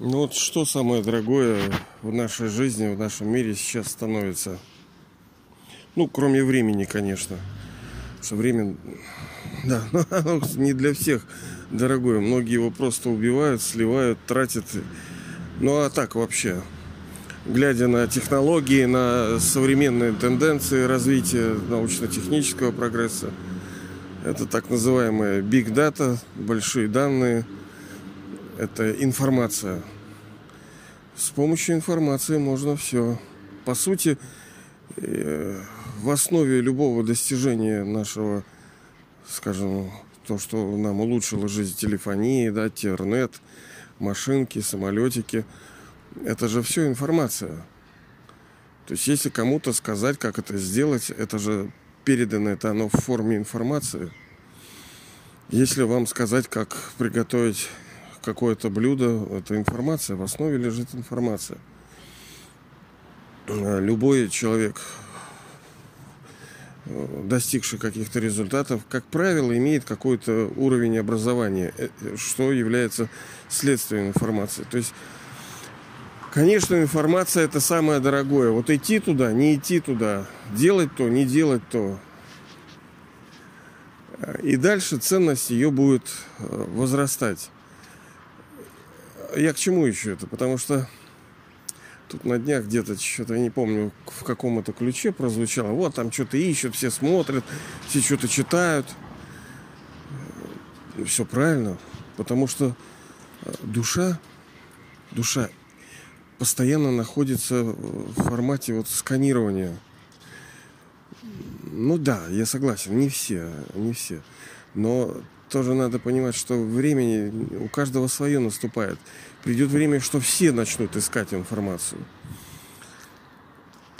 Ну вот что самое дорогое в нашей жизни, в нашем мире сейчас становится? Ну, кроме времени, конечно. Потому что время, да, оно не для всех дорогое. Многие его просто убивают, сливают, тратят. Ну а так вообще, глядя на технологии, на современные тенденции развития научно-технического прогресса, это так называемая big data, большие данные – это информация. С помощью информации можно все. По сути, э, в основе любого достижения нашего, скажем, то, что нам улучшило жизнь телефонии, да, интернет, машинки, самолетики, это же все информация. То есть, если кому-то сказать, как это сделать, это же передано, это оно в форме информации. Если вам сказать, как приготовить какое-то блюдо, это информация, в основе лежит информация. Э, любой человек, э, достигший каких-то результатов, как правило, имеет какой-то уровень образования, э, что является следствием информации. То есть, конечно, информация это самое дорогое. Вот идти туда, не идти туда, делать то, не делать то. И дальше ценность ее будет возрастать я к чему еще это? Потому что тут на днях где-то что-то, я не помню, в каком это ключе прозвучало. Вот там что-то ищут, все смотрят, все что-то читают. Все правильно. Потому что э, душа, душа постоянно находится в формате вот сканирования. Ну да, я согласен, не все, не все. Но тоже надо понимать, что времени у каждого свое наступает. Придет время, что все начнут искать информацию.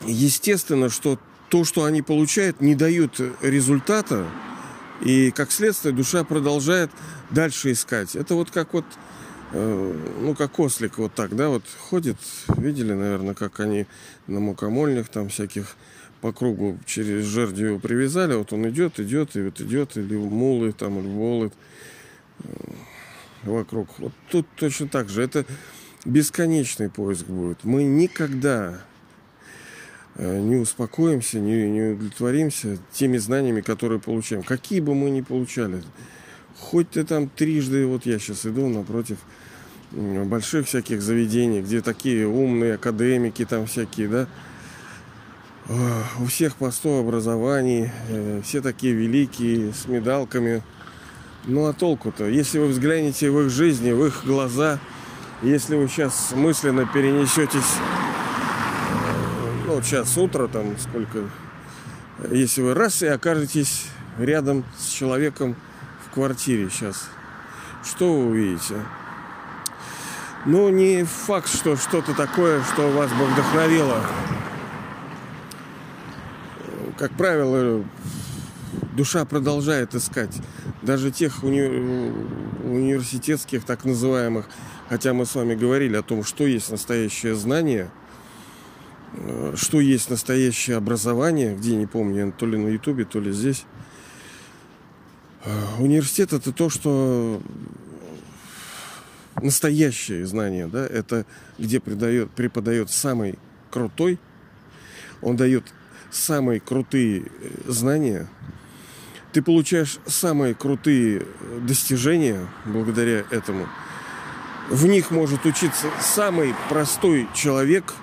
Естественно, что то, что они получают, не дают результата, и как следствие душа продолжает дальше искать. Это вот как вот, э, ну как ослик вот так, да, вот ходит, видели, наверное, как они на мукомольных там всяких по кругу через жердью его привязали, вот он идет, идет, и вот идет, или мулы там, или волы э, вокруг. Вот тут точно так же. Это бесконечный поиск будет. Мы никогда э, не успокоимся, не, не удовлетворимся теми знаниями, которые получаем. Какие бы мы ни получали. Хоть ты там трижды, вот я сейчас иду напротив больших всяких заведений, где такие умные академики там всякие, да, у всех по 100 образований, э, все такие великие, с медалками. Ну а толку-то? Если вы взглянете в их жизни, в их глаза, если вы сейчас мысленно перенесетесь, э, ну, сейчас утро, там сколько, если вы раз и окажетесь рядом с человеком в квартире сейчас, что вы увидите? Ну, не факт, что что-то такое, что вас бы вдохновило как правило, душа продолжает искать. Даже тех уни... университетских так называемых, хотя мы с вами говорили о том, что есть настоящее знание, э, что есть настоящее образование, где, не помню, то ли на ютубе, то ли здесь. Э, университет это то, что настоящее знание, да, это где преподает, самый крутой, он дает самые крутые э, знания, ты получаешь самые крутые э, достижения благодаря этому. В них может учиться самый простой человек.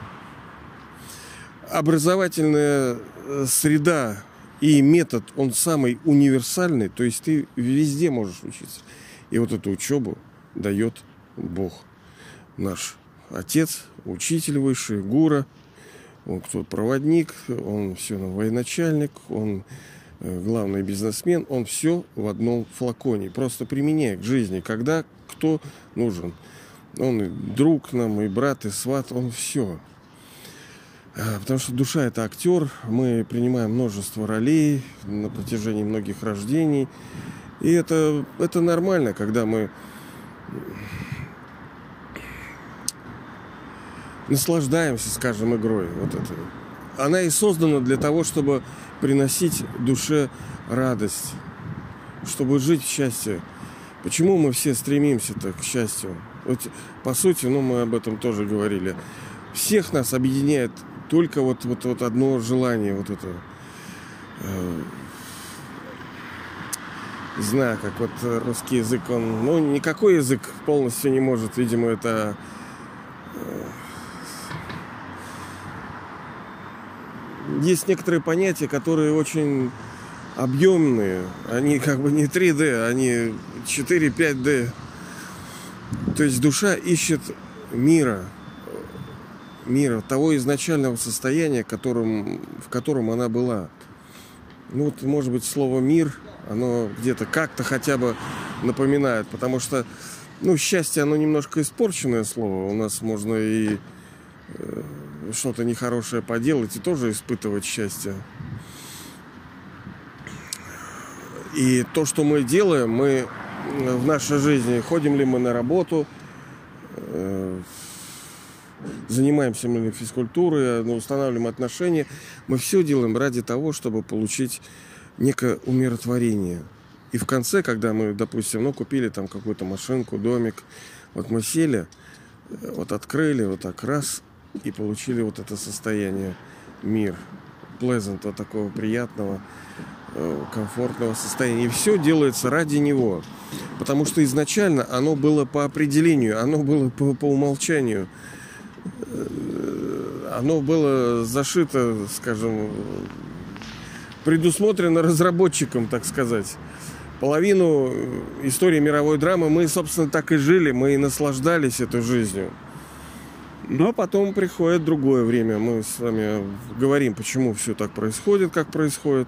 Образовательная э, среда и метод, он самый универсальный, то есть ты везде можешь учиться. И вот эту учебу дает Бог, наш Отец, Учитель Высший, Гура – он кто проводник, он все равно военачальник, он э, главный бизнесмен, он все в одном флаконе. Просто применяя к жизни, когда кто нужен. Он и друг нам, и брат, и сват, он все. А, потому что душа это актер, мы принимаем множество ролей на протяжении многих рождений. И это, это нормально, когда мы наслаждаемся, скажем, игрой. Вот это. Она и создана для того, чтобы приносить душе радость, чтобы жить в счастье. Почему мы все стремимся-то к счастью? Вот, по сути, ну, мы об этом тоже говорили. Всех нас объединяет только вот, вот, вот одно желание, вот это. Э, знаю, как вот русский язык, он, ну, никакой язык полностью не может, видимо, это э, есть некоторые понятия, которые очень объемные. Они как бы не 3D, они 4-5D. То есть душа ищет мира, мира, того изначального состояния, которым, в котором она была. Ну вот, может быть, слово «мир», оно где-то как-то хотя бы напоминает, потому что, ну, счастье, оно немножко испорченное слово. У нас можно и э, что-то нехорошее поделать и тоже испытывать счастье. И то, что мы делаем, мы в нашей жизни, ходим ли мы на работу, э, занимаемся мы физкультурой, ну, устанавливаем отношения, мы все делаем ради того, чтобы получить некое умиротворение. И в конце, когда мы, допустим, ну, купили там какую-то машинку, домик, вот мы сели, э, вот открыли, вот так раз, и получили вот это состояние мир, вот такого приятного, э, комфортного состояния. И все делается ради него. Потому что изначально оно было по определению, оно было по, по умолчанию. Э, оно было зашито, скажем, предусмотрено разработчиком, так сказать. Половину истории мировой драмы мы, собственно, так и жили, мы и наслаждались этой жизнью. Но потом приходит другое время. Мы с вами говорим, почему все так происходит, как происходит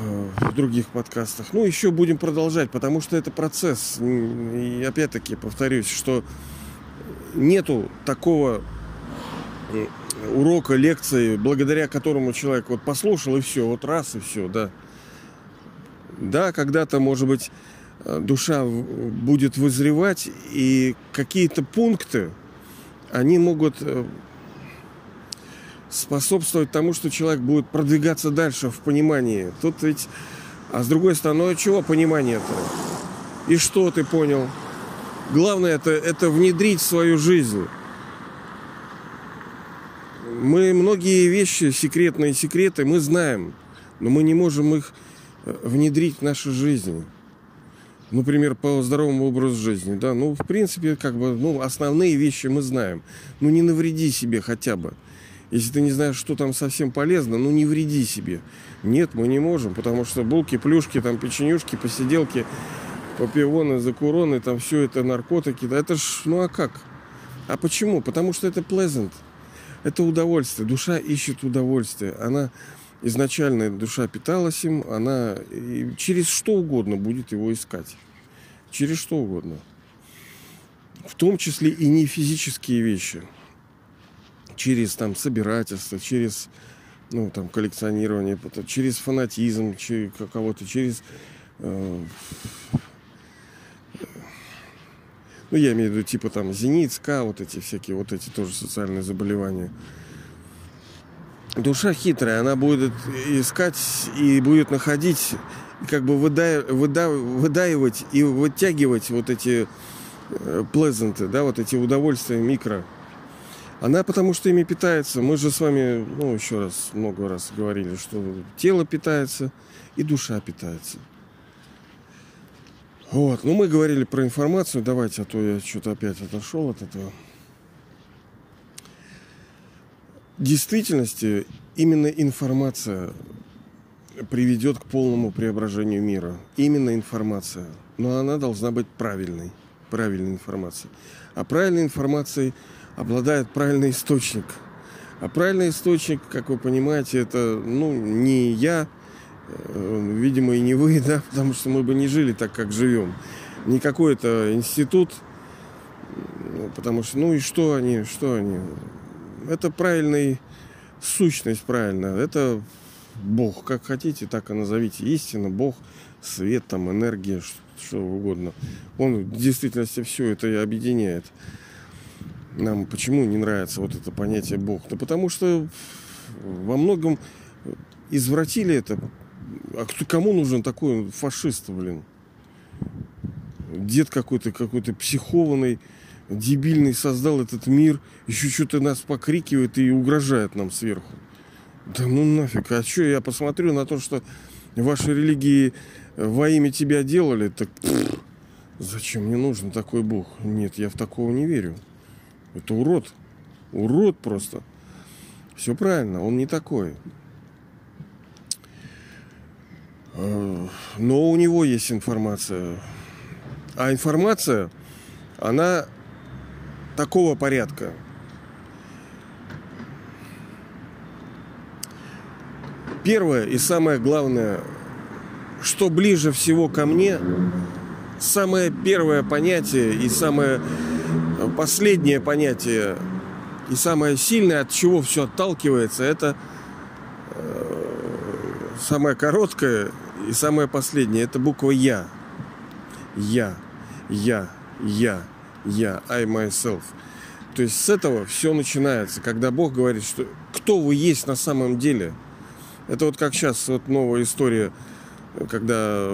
э, в других подкастах. Ну, еще будем продолжать, потому что это процесс. И опять-таки повторюсь, что нету такого урока, лекции, благодаря которому человек вот послушал и все, вот раз и все, да. Да, когда-то, может быть, душа будет вызревать, и какие-то пункты, они могут э, способствовать тому, что человек будет продвигаться дальше в понимании. Тут ведь... А с другой стороны, ну, чего понимание-то? И что ты понял? Главное это, это внедрить в свою жизнь. Мы многие вещи, секретные секреты, мы знаем, но мы не можем их э, внедрить в нашу жизнь например, по здоровому образу жизни, да, ну, в принципе, как бы, ну, основные вещи мы знаем. Ну, не навреди себе хотя бы. Если ты не знаешь, что там совсем полезно, ну, не вреди себе. Нет, мы не можем, потому что булки, плюшки, там, печенюшки, посиделки, папионы, закуроны, там, все это наркотики, да, это ж, ну, а как? А почему? Потому что это pleasant. Это удовольствие. Душа ищет удовольствие. Она изначально душа питалась им, она через что угодно будет его искать. Через что угодно. В том числе и не физические вещи. Через там собирательство, через ну, там, коллекционирование, через фанатизм через кого-то, через э, ну, я имею в виду, типа там зенит, ска, вот эти всякие, вот эти тоже социальные заболевания душа хитрая, она будет искать и будет находить, как бы выда, выда, выдаивать и вытягивать вот эти плезенты, э, да, вот эти удовольствия микро. Она потому что ими питается. Мы же с вами, ну, еще раз, много раз говорили, что тело питается и душа питается. Вот. Ну, мы говорили про информацию. Давайте, а то я что-то опять отошел от этого. Действительности именно информация приведет к полному преображению мира. Именно информация. Но она должна быть правильной. Правильной информацией. А правильной информацией обладает правильный источник. А правильный источник, как вы понимаете, это ну, не я, э, видимо, и не вы, да, потому что мы бы не жили так, как живем. Не какой-то институт, потому что, ну и что они, что они, это правильный сущность правильно. Это Бог, как хотите, так и назовите. Истина, Бог, свет, там, энергия, что угодно. Он в действительности все это и объединяет. Нам почему не нравится вот это понятие Бог? Да потому что во многом извратили это. А кому нужен такой фашист, блин? дед какой-то, какой-то психованный, дебильный создал этот мир, еще что-то нас покрикивает и угрожает нам сверху. Да ну нафиг, а что я посмотрю на то, что ваши религии во имя тебя делали, так пфф, зачем мне нужен такой бог? Нет, я в такого не верю. Это урод. Урод просто. Все правильно, он не такой. А, но у него есть информация. А информация, она такого порядка. Первое и самое главное, что ближе всего ко мне, самое первое понятие и самое последнее понятие и самое сильное, от чего все отталкивается, это э, самое короткое и самое последнее, это буква Я. Я, я, я, я, I myself. То есть с этого все начинается, когда Бог говорит, что кто вы есть на самом деле. Это вот как сейчас вот новая история, когда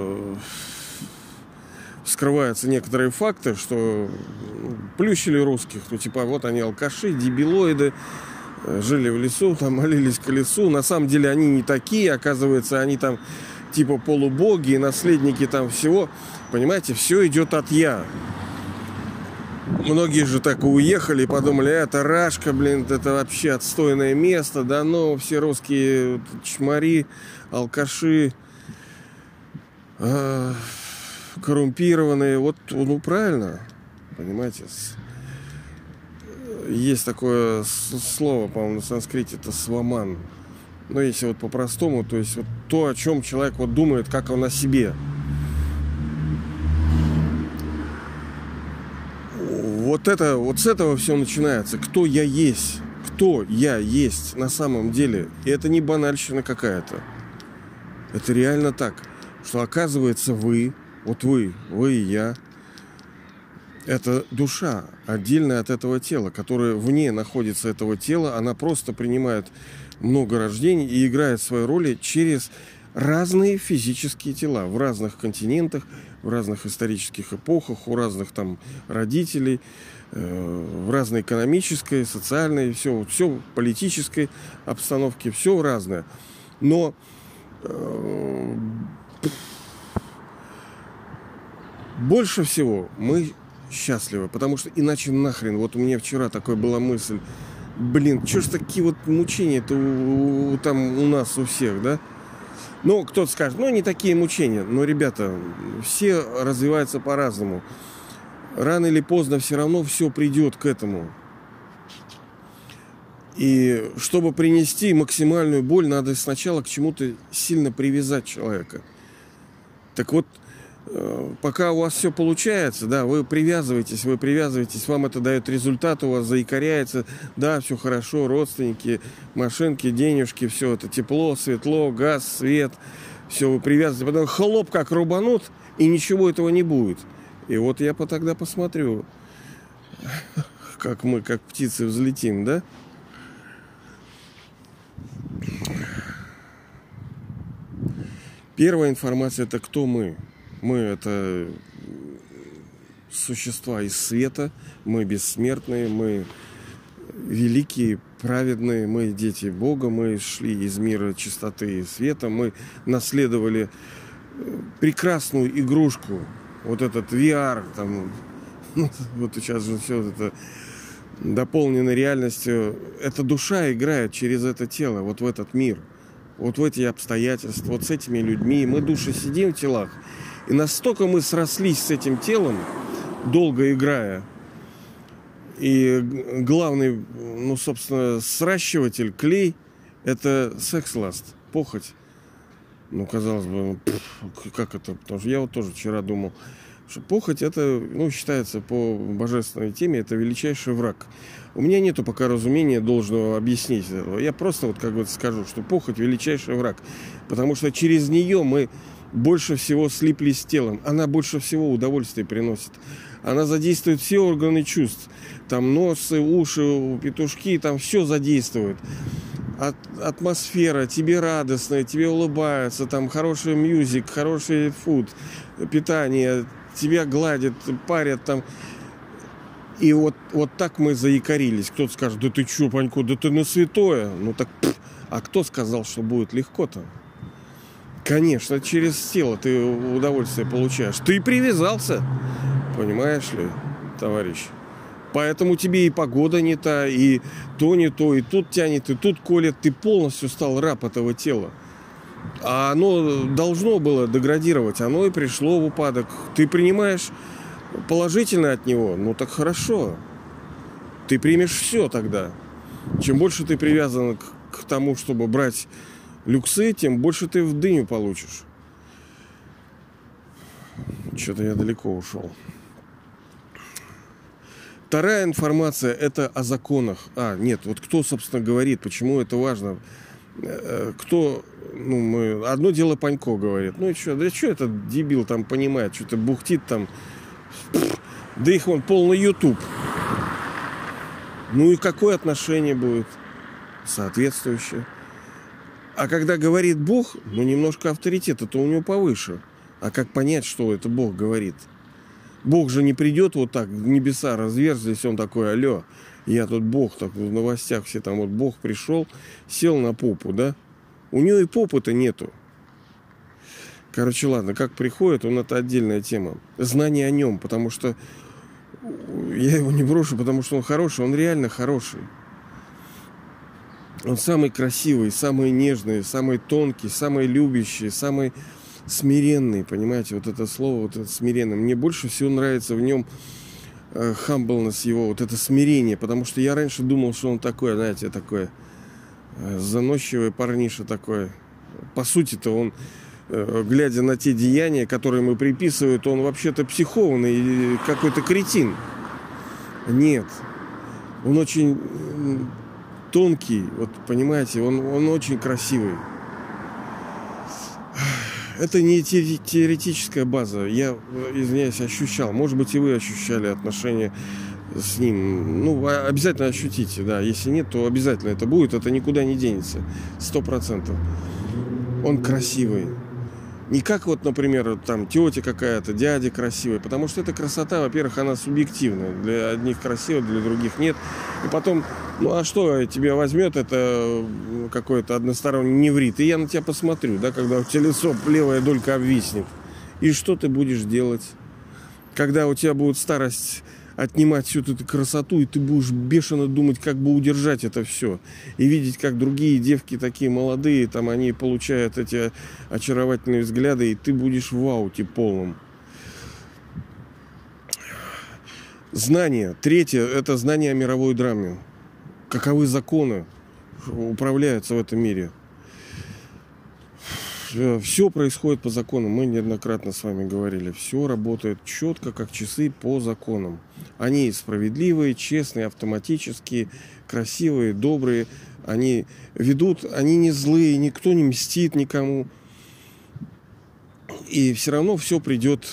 скрываются некоторые факты, что плющили русских, ну типа вот они алкаши, дебилоиды, э, жили в лесу, там молились к лесу. На самом деле они не такие, оказывается, они там типа полубоги, наследники там всего. Понимаете, все идет от я. Многие же так и уехали и подумали, это Рашка, блин, это вообще отстойное место, да ну, все русские чмари, алкаши. А, коррумпированные. Вот, ну, правильно, понимаете. Есть такое слово, по-моему, на санскрите, это сваман. Но если вот по-простому, то есть вот то, о чем человек вот думает, как он о себе. Вот это, вот с этого все начинается. Кто я есть? Кто я есть на самом деле? И это не банальщина какая-то. Это реально так, что оказывается вы вот вы, вы и я, это душа, отдельная от этого тела, которая вне находится этого тела, она просто принимает много рождений и играет свои роли через разные физические тела в разных континентах, в разных исторических эпохах, у разных там родителей, э, в разной экономической, социальной, все, все политической обстановке, все разное. Но э, больше всего мы счастливы, потому что иначе нахрен, вот у меня вчера такая была мысль, блин, что ж такие вот мучения-то у, у, там у нас у всех, да? Ну, кто-то скажет, ну, не такие мучения. Но, ребята, все развиваются по-разному. Рано или поздно все равно все придет к этому. И чтобы принести максимальную боль, надо сначала к чему-то сильно привязать человека. Так вот, пока у вас все получается, да, вы привязываетесь, вы привязываетесь, вам это дает результат, у вас заикаряется, да, все хорошо, родственники, машинки, денежки, все это тепло, светло, газ, свет, все вы привязываете, потом хлоп как рубанут, и ничего этого не будет. И вот я по тогда посмотрю, как мы, как птицы, взлетим, да? Первая информация это кто мы. Мы это существа из света, мы бессмертные, мы великие, праведные, мы дети Бога, мы шли из мира чистоты и света, мы наследовали э, прекрасную игрушку, вот этот VR, там, вот сейчас же все это дополнено реальностью. Эта душа играет через это тело, вот в этот мир, вот в эти обстоятельства, вот с этими людьми. Мы души сидим в телах, и настолько мы срослись с этим телом, долго играя. И главный, ну, собственно, сращиватель, клей, это секс-ласт, похоть. Ну, казалось бы, ну, как это? Потому что я вот тоже вчера думал, что похоть это, ну, считается по божественной теме, это величайший враг. У меня нету пока разумения должного объяснить этого. Я просто вот как бы скажу, что похоть величайший враг. Потому что через нее мы больше всего слиплись с телом. Она больше всего удовольствия приносит. Она задействует все органы чувств. Там носы, уши, петушки, там все задействует. От, атмосфера, тебе радостная, тебе улыбается, там хороший мюзик, хороший фуд, питание, тебя гладят, парят там. И вот, вот так мы заякорились. Кто-то скажет, да ты чё, Панько, да ты на святое. Ну так, пфф, а кто сказал, что будет легко-то? Конечно, через тело ты удовольствие получаешь. Ты привязался, понимаешь ли, товарищ? Поэтому тебе и погода не та, и то не то, и тут тянет, и тут колет. Ты полностью стал раб этого тела. А оно должно было деградировать, оно и пришло в упадок. Ты принимаешь положительно от него, ну так хорошо. Ты примешь все тогда. Чем больше ты привязан к, к тому, чтобы брать люксы, тем больше ты в дыню получишь. Что-то я далеко ушел. Вторая информация – это о законах. А, нет, вот кто, собственно, говорит, почему это важно. Э, кто, ну, мы, одно дело Панько говорит. Ну и что, да что этот дебил там понимает, что-то бухтит там. Да их вон полный YouTube. Ну и какое отношение будет? Соответствующее. А когда говорит Бог, ну немножко авторитета, то у него повыше. А как понять, что это Бог говорит? Бог же не придет вот так, небеса разверзлись, он такой, алло, я тут Бог, так в новостях все там, вот Бог пришел, сел на попу, да? У него и попы-то нету. Короче, ладно, как приходит, он это отдельная тема. Знание о нем, потому что я его не брошу, потому что он хороший, он реально хороший. Он самый красивый, самый нежный, самый тонкий, самый любящий, самый смиренный, понимаете, вот это слово, вот это смиренный. Мне больше всего нравится в нем э, humbleness его, вот это смирение, потому что я раньше думал, что он такой, знаете, такой э, заносчивый парниша такой. По сути-то он, э, глядя на те деяния, которые ему приписывают, он вообще-то психованный, какой-то кретин. Нет. Он очень тонкий, вот понимаете, он, он очень красивый. Это не теоретическая база. Я, извиняюсь, ощущал. Может быть, и вы ощущали отношения с ним. Ну, обязательно ощутите, да. Если нет, то обязательно это будет. Это никуда не денется. Сто процентов. Он красивый. Не как вот, например, там тетя какая-то, дядя красивый, потому что эта красота, во-первых, она субъективная. Для одних красиво, для других нет. И потом, ну а что тебе возьмет это какой-то односторонний неврит? И я на тебя посмотрю, да, когда у тебя лицо левая долька обвиснет. И что ты будешь делать? Когда у тебя будет старость отнимать всю эту красоту, и ты будешь бешено думать, как бы удержать это все. И видеть, как другие девки такие молодые, там они получают эти очаровательные взгляды, и ты будешь в ауте полном. Знание. Третье – это знание о мировой драме. Каковы законы управляются в этом мире – все происходит по закону. Мы неоднократно с вами говорили. Все работает четко, как часы по законам. Они справедливые, честные, автоматические, красивые, добрые. Они ведут, они не злые, никто не мстит никому. И все равно все придет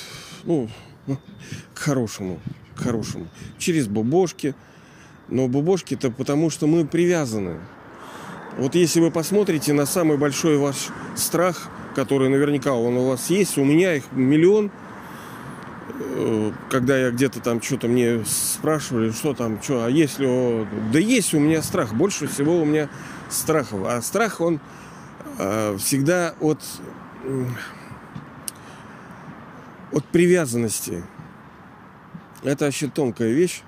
ну, к хорошему. К хорошему. Через бубошки. Но бубошки-то потому, что мы привязаны. Вот если вы посмотрите на самый большой ваш страх, который наверняка он у вас есть, у меня их миллион. Э, когда я где-то там что-то мне спрашивали, что там, что, а если... Да есть у меня страх, больше всего у меня страхов. А страх, он э, всегда от, от привязанности. Это вообще тонкая вещь.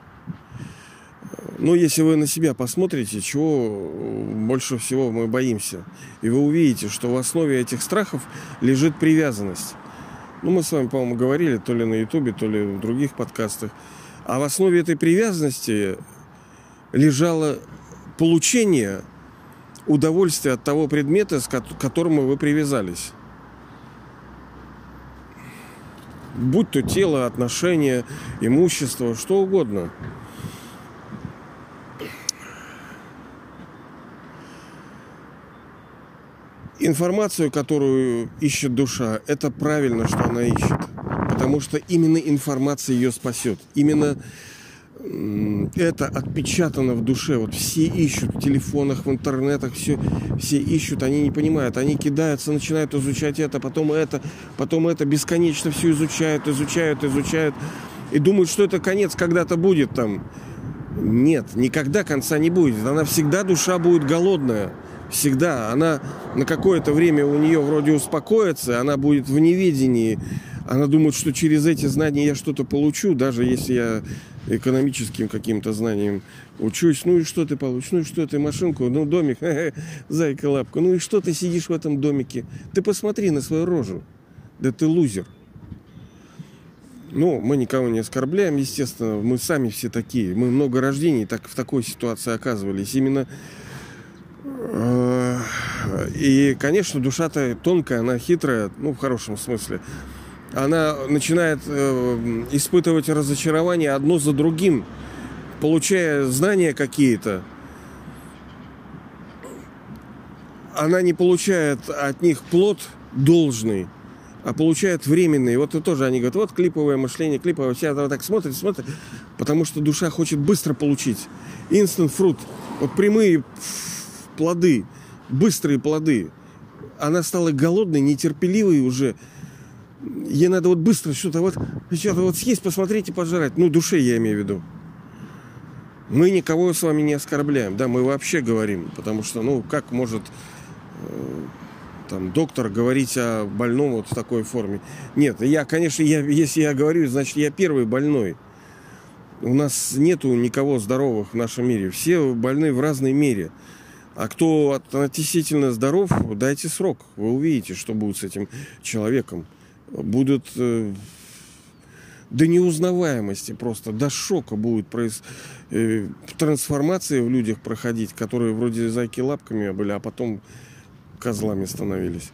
Но если вы на себя посмотрите, чего больше всего мы боимся, и вы увидите, что в основе этих страхов лежит привязанность. Ну, мы с вами, по-моему, говорили то ли на Ютубе, то ли в других подкастах. А в основе этой привязанности лежало получение удовольствия от того предмета, к которому вы привязались. Будь то тело, отношения, имущество, что угодно – информацию, которую ищет душа, это правильно, что она ищет. Потому что именно информация ее спасет. Именно это отпечатано в душе. Вот все ищут в телефонах, в интернетах, все, все ищут, они не понимают. Они кидаются, начинают изучать это, потом это, потом это, бесконечно все изучают, изучают, изучают. И думают, что это конец когда-то будет там. Нет, никогда конца не будет. Она всегда, душа будет голодная. Всегда. Она на какое-то время у нее вроде успокоится, она будет в неведении. Она думает, что через эти знания я что-то получу, даже если я экономическим каким-то знанием учусь. Ну и что ты получишь? Ну и что ты машинку? Ну домик, зайка лапка. Ну и что ты сидишь в этом домике? Ты посмотри на свою рожу. Да ты лузер. Ну, мы никого не оскорбляем, естественно, мы сами все такие. Мы много рождений так, в такой ситуации оказывались. Именно и, конечно, душа-то тонкая, она хитрая, ну, в хорошем смысле. Она начинает э, испытывать разочарование одно за другим, получая знания какие-то. Она не получает от них плод должный – а получают временные. Вот и тоже они говорят, вот клиповое мышление, клиповое. Все вот так смотрят, смотрят, потому что душа хочет быстро получить. Instant fruit. Вот прямые плоды, быстрые плоды. Она стала голодной, нетерпеливой уже. Ей надо вот быстро что-то вот, что-то вот съесть, посмотреть и пожрать. Ну, душе я имею в виду. Мы никого с вами не оскорбляем, да, мы вообще говорим, потому что, ну, как может э, там, доктор говорить о больном вот в такой форме. Нет, я, конечно, я, если я говорю, значит, я первый больной. У нас нету никого здоровых в нашем мире. Все больны в разной мере. А кто относительно здоров, дайте срок. Вы увидите, что будет с этим человеком. Будут э, до неузнаваемости просто, до шока будет проис... э, трансформация в людях проходить, которые вроде зайки лапками были, а потом козлами становились.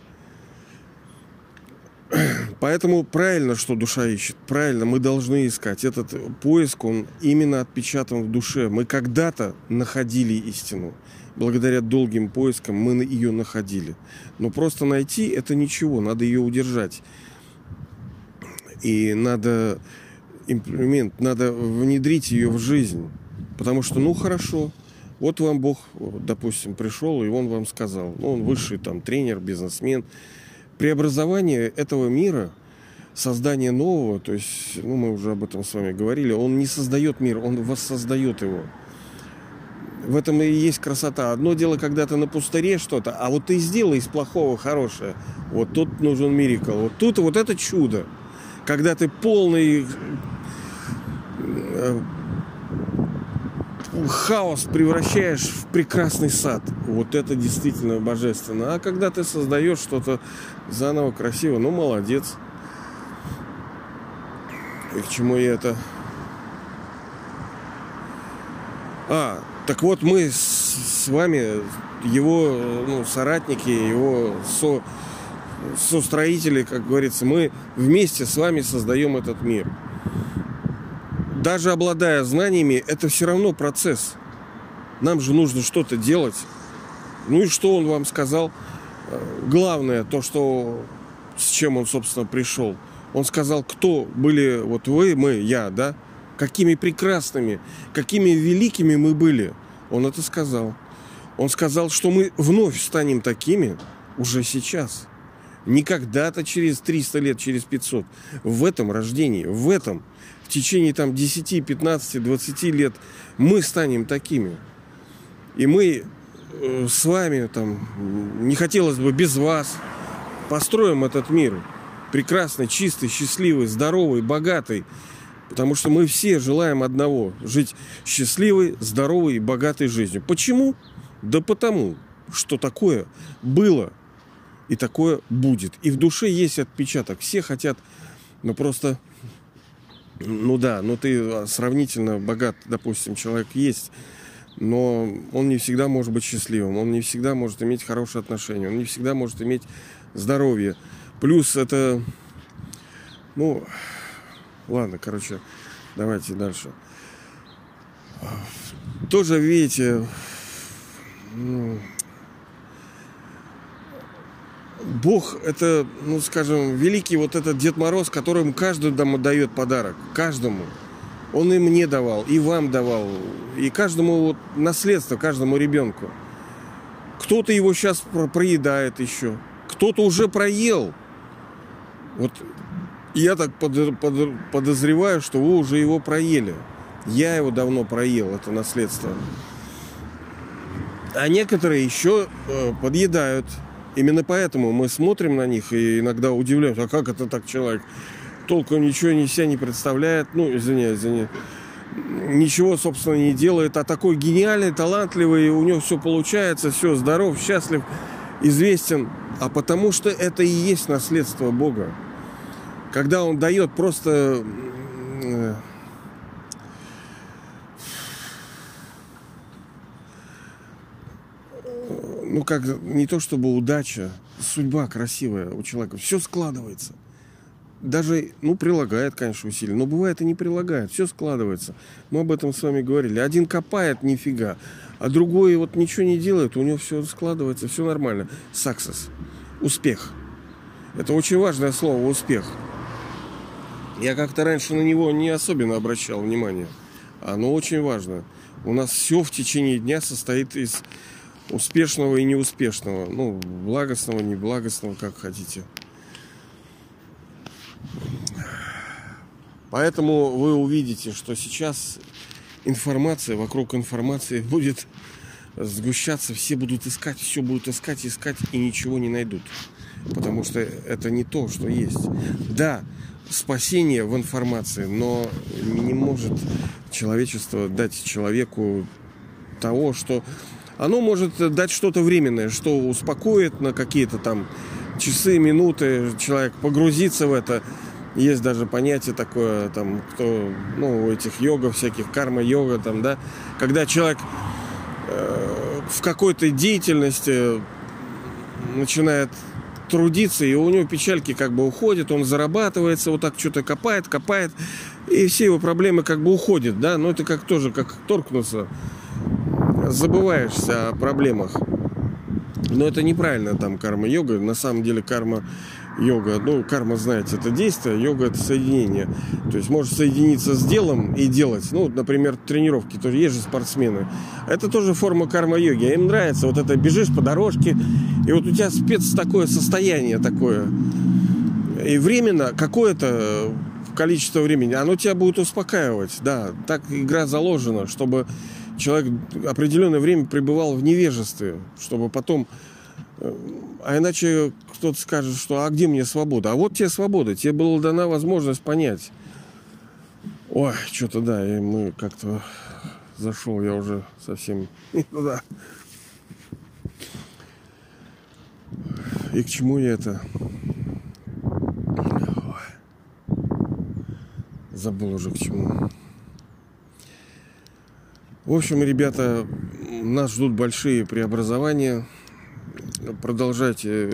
Поэтому правильно, что душа ищет. Правильно, мы должны искать. Этот поиск, он именно отпечатан в душе. Мы когда-то находили истину. Благодаря долгим поискам мы ее находили. Но просто найти это ничего, надо ее удержать. И надо имплемент, надо внедрить ее в жизнь. Потому что, ну хорошо, вот вам Бог, допустим, пришел, и Он вам сказал, ну, он высший там тренер, бизнесмен. Преобразование этого мира, создание нового, то есть, ну, мы уже об этом с вами говорили, Он не создает мир, Он воссоздает его. В этом и есть красота. Одно дело, когда ты на пустыре что-то, а вот ты сделай из плохого хорошее. Вот тут нужен мирикл. Вот тут вот это чудо. Когда ты полный э, хаос превращаешь в прекрасный сад. Вот это действительно божественно. А когда ты создаешь что-то заново красиво, ну молодец. И к чему я это? А, так вот мы с, вами, его ну, соратники, его со, состроители, как говорится, мы вместе с вами создаем этот мир даже обладая знаниями, это все равно процесс. Нам же нужно что-то делать. Ну и что он вам сказал? Э, главное, то, что с чем он, собственно, пришел. Он сказал, кто были вот вы, мы, я, да? Какими прекрасными, какими великими мы были. Он это сказал. Он сказал, что мы вновь станем такими уже сейчас. Не когда-то через 300 лет, через 500. В этом рождении, в этом – в течение там 10, 15, 20 лет мы станем такими. И мы э, с вами там, не хотелось бы без вас, построим этот мир. Прекрасный, чистый, счастливый, здоровый, богатый. Потому что мы все желаем одного. Жить счастливой, здоровой и богатой жизнью. Почему? Да потому, что такое было и такое будет. И в душе есть отпечаток. Все хотят, но просто ну да, ну ты а, сравнительно богат, допустим, человек есть, но он не всегда может быть счастливым, он не всегда может иметь хорошие отношения, он не всегда может иметь здоровье. Плюс это, ну, ладно, короче, давайте дальше. Тоже, видите, ну, Бог это, ну скажем, великий вот этот Дед Мороз, которому каждый дому дает подарок. Каждому. Он и мне давал, и вам давал, и каждому вот наследство, каждому ребенку. Кто-то его сейчас проедает еще, кто-то уже проел. Вот я так под, под, подозреваю, что вы уже его проели. Я его давно проел, это наследство. А некоторые еще э, подъедают. Именно поэтому мы смотрим на них и иногда удивляемся, а как это так человек толком ничего не себя не представляет, ну, извини, извини, ничего, собственно, не делает, а такой гениальный, талантливый, у него все получается, все, здоров, счастлив, известен, а потому что это и есть наследство Бога. Когда Он дает просто э, ну как, не то чтобы удача, судьба красивая у человека, все складывается. Даже, ну, прилагает, конечно, усилия, но бывает и не прилагает, все складывается. Мы об этом с вами говорили. Один копает нифига, а другой вот ничего не делает, у него все складывается, все нормально. Success. Успех. Это очень важное слово успех. Я как-то раньше на него не особенно обращал внимание. Оно очень важно. У нас все в течение дня состоит из успешного и неуспешного. Ну, благостного, неблагостного, как хотите. Поэтому вы увидите, что сейчас информация, вокруг информации будет сгущаться, все будут искать, все будут искать, искать и ничего не найдут. Потому что это не то, что есть. Да, спасение в информации, но не может человечество дать человеку того, что оно может дать что-то временное, что успокоит на какие-то там часы, минуты, человек погрузится в это. Есть даже понятие такое, там, кто, ну, у этих йогов всяких, карма-йога, там, да, когда человек э, в какой-то деятельности начинает трудиться, и у него печальки как бы уходят, он зарабатывается, вот так что-то копает, копает, и все его проблемы как бы уходят, да, но это как тоже, как торкнуться забываешься о проблемах. Но это неправильно там карма-йога. На самом деле карма-йога, ну, карма, знаете, это действие, йога это соединение. То есть можешь соединиться с делом и делать. Ну, например, тренировки, тоже есть же спортсмены. Это тоже форма карма-йоги. Им нравится вот это, бежишь по дорожке, и вот у тебя спец такое состояние такое. И временно какое-то количество времени, оно тебя будет успокаивать. Да, так игра заложена, чтобы человек определенное время пребывал в невежестве, чтобы потом... Э, а иначе кто-то скажет, что а где мне свобода? А вот тебе свобода, тебе была дана возможность понять. Ой, что-то да, и мы как-то зашел я уже совсем не туда. И к чему я это? Забыл уже к чему. В общем, ребята, нас ждут большие преобразования. Продолжайте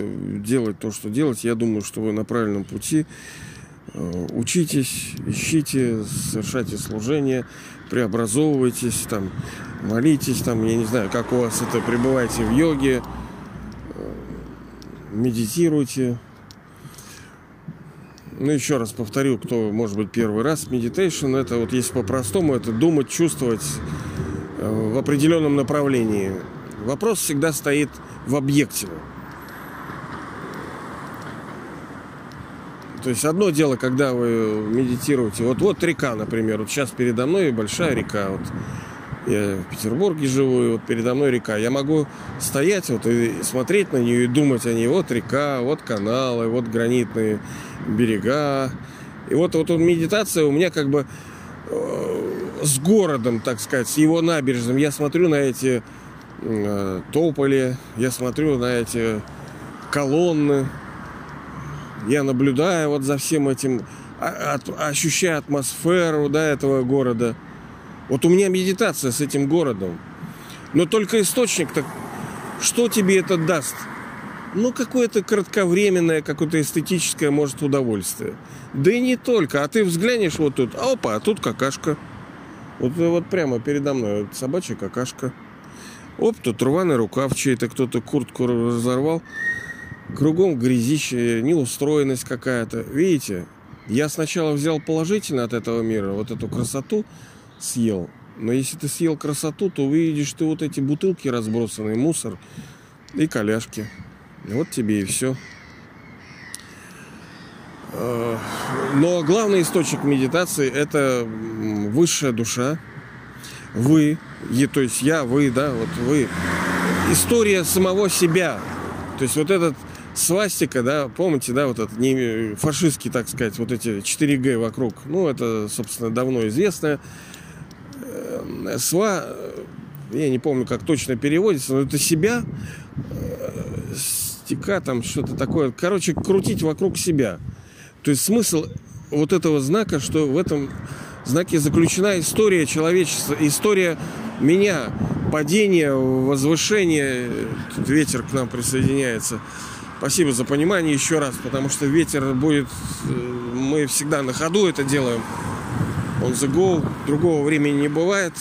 делать то, что делать. Я думаю, что вы на правильном пути. Э, учитесь, ищите, совершайте служение, преобразовывайтесь, там, молитесь, там, я не знаю, как у вас это, пребывайте в йоге, э, медитируйте. Ну, еще раз повторю, кто, может быть, первый раз, meditation, это вот если по-простому, это думать, чувствовать, в определенном направлении. Вопрос всегда стоит в объекте. То есть одно дело, когда вы медитируете. Вот вот река, например. Вот сейчас передо мной большая река. Вот я в Петербурге живу, и вот передо мной река. Я могу стоять вот и смотреть на нее и думать о ней. Вот река, вот каналы, вот гранитные берега. И вот, вот, медитация у меня как бы э, с городом, так сказать, с его набережным. Я смотрю на эти э, тополи, я смотрю на эти колонны, я наблюдаю вот за всем этим, а, от, ощущаю атмосферу да, этого города. Вот у меня медитация с этим городом. Но только источник-то, что тебе это даст? Ну, какое-то кратковременное, какое-то эстетическое, может, удовольствие. Да и не только. А ты взглянешь вот тут, а опа, а тут какашка. Вот, вот прямо передо мной вот собачья какашка. Оп, тут рваный рукав чей-то, кто-то куртку разорвал. Кругом грязище, неустроенность какая-то. Видите? Я сначала взял положительно от этого мира, вот эту красоту съел. Но если ты съел красоту, то увидишь ты вот эти бутылки разбросанные, мусор и коляшки. Вот тебе и все. Э, но главный источник медитации – это высшая душа. Вы, то есть я, вы, да, вот вы. История самого себя. То есть вот этот свастика, да, помните, да, вот этот не, фашистский, так сказать, вот эти 4Г вокруг. Ну, это, собственно, давно известно. Э, сва, я не помню, как точно переводится, но это себя, э, стека, там что-то такое. Короче, крутить вокруг себя. То есть смысл вот этого знака, что в этом знаке заключена история человечества, история меня, падение, возвышение. Тут ветер к нам присоединяется. Спасибо за понимание еще раз, потому что ветер будет... Э, мы всегда на ходу это делаем. Он the go. Другого времени не бывает.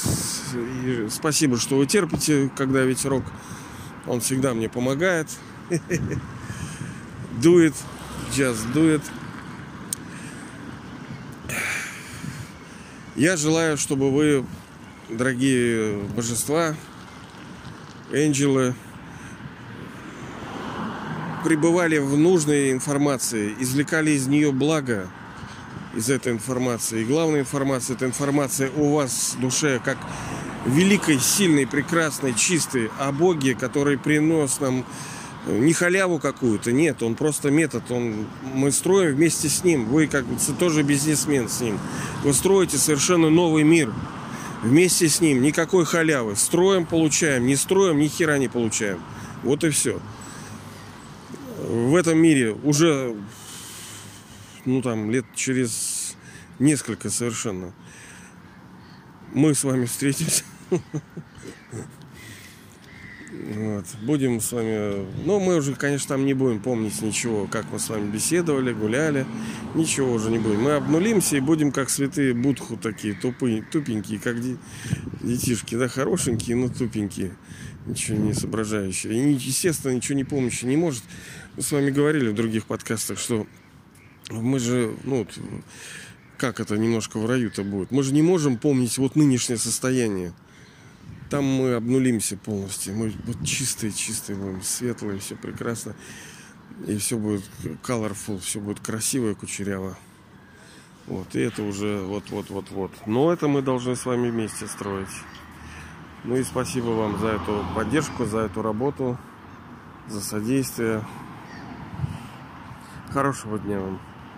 И спасибо, что вы терпите, когда ветерок. Он всегда мне помогает. Дует. Just дует. Я желаю, чтобы вы, дорогие божества, ангелы, пребывали в нужной информации, извлекали из нее благо из этой информации. И главная информация – это информация у вас в душе, как великой, сильной, прекрасной, чистой, о Боге, который принес нам не халяву какую-то, нет, он просто метод, он, мы строим вместе с ним, вы как бы тоже бизнесмен с ним, вы строите совершенно новый мир вместе с ним, никакой халявы, строим, получаем, не строим, ни хера не получаем, вот и все. В этом мире уже, ну там, лет через несколько совершенно мы с вами встретимся. Вот. Будем с вами... Ну, мы уже, конечно, там не будем помнить ничего, как мы с вами беседовали, гуляли. Ничего уже не будем. Мы обнулимся и будем как святые будху такие, тупые, тупенькие, как детишки, да, хорошенькие, но тупенькие. Ничего не соображающие. И, естественно, ничего не помнящие не может. Мы с вами говорили в других подкастах, что мы же, ну, как это немножко в раю-то будет. Мы же не можем помнить вот нынешнее состояние там мы обнулимся полностью. Мы вот чистые, чистые будем, светлые, все прекрасно. И все будет colorful, все будет красиво и кучеряво. Вот, и это уже вот-вот-вот-вот. Но это мы должны с вами вместе строить. Ну и спасибо вам за эту поддержку, за эту работу, за содействие. Хорошего дня вам.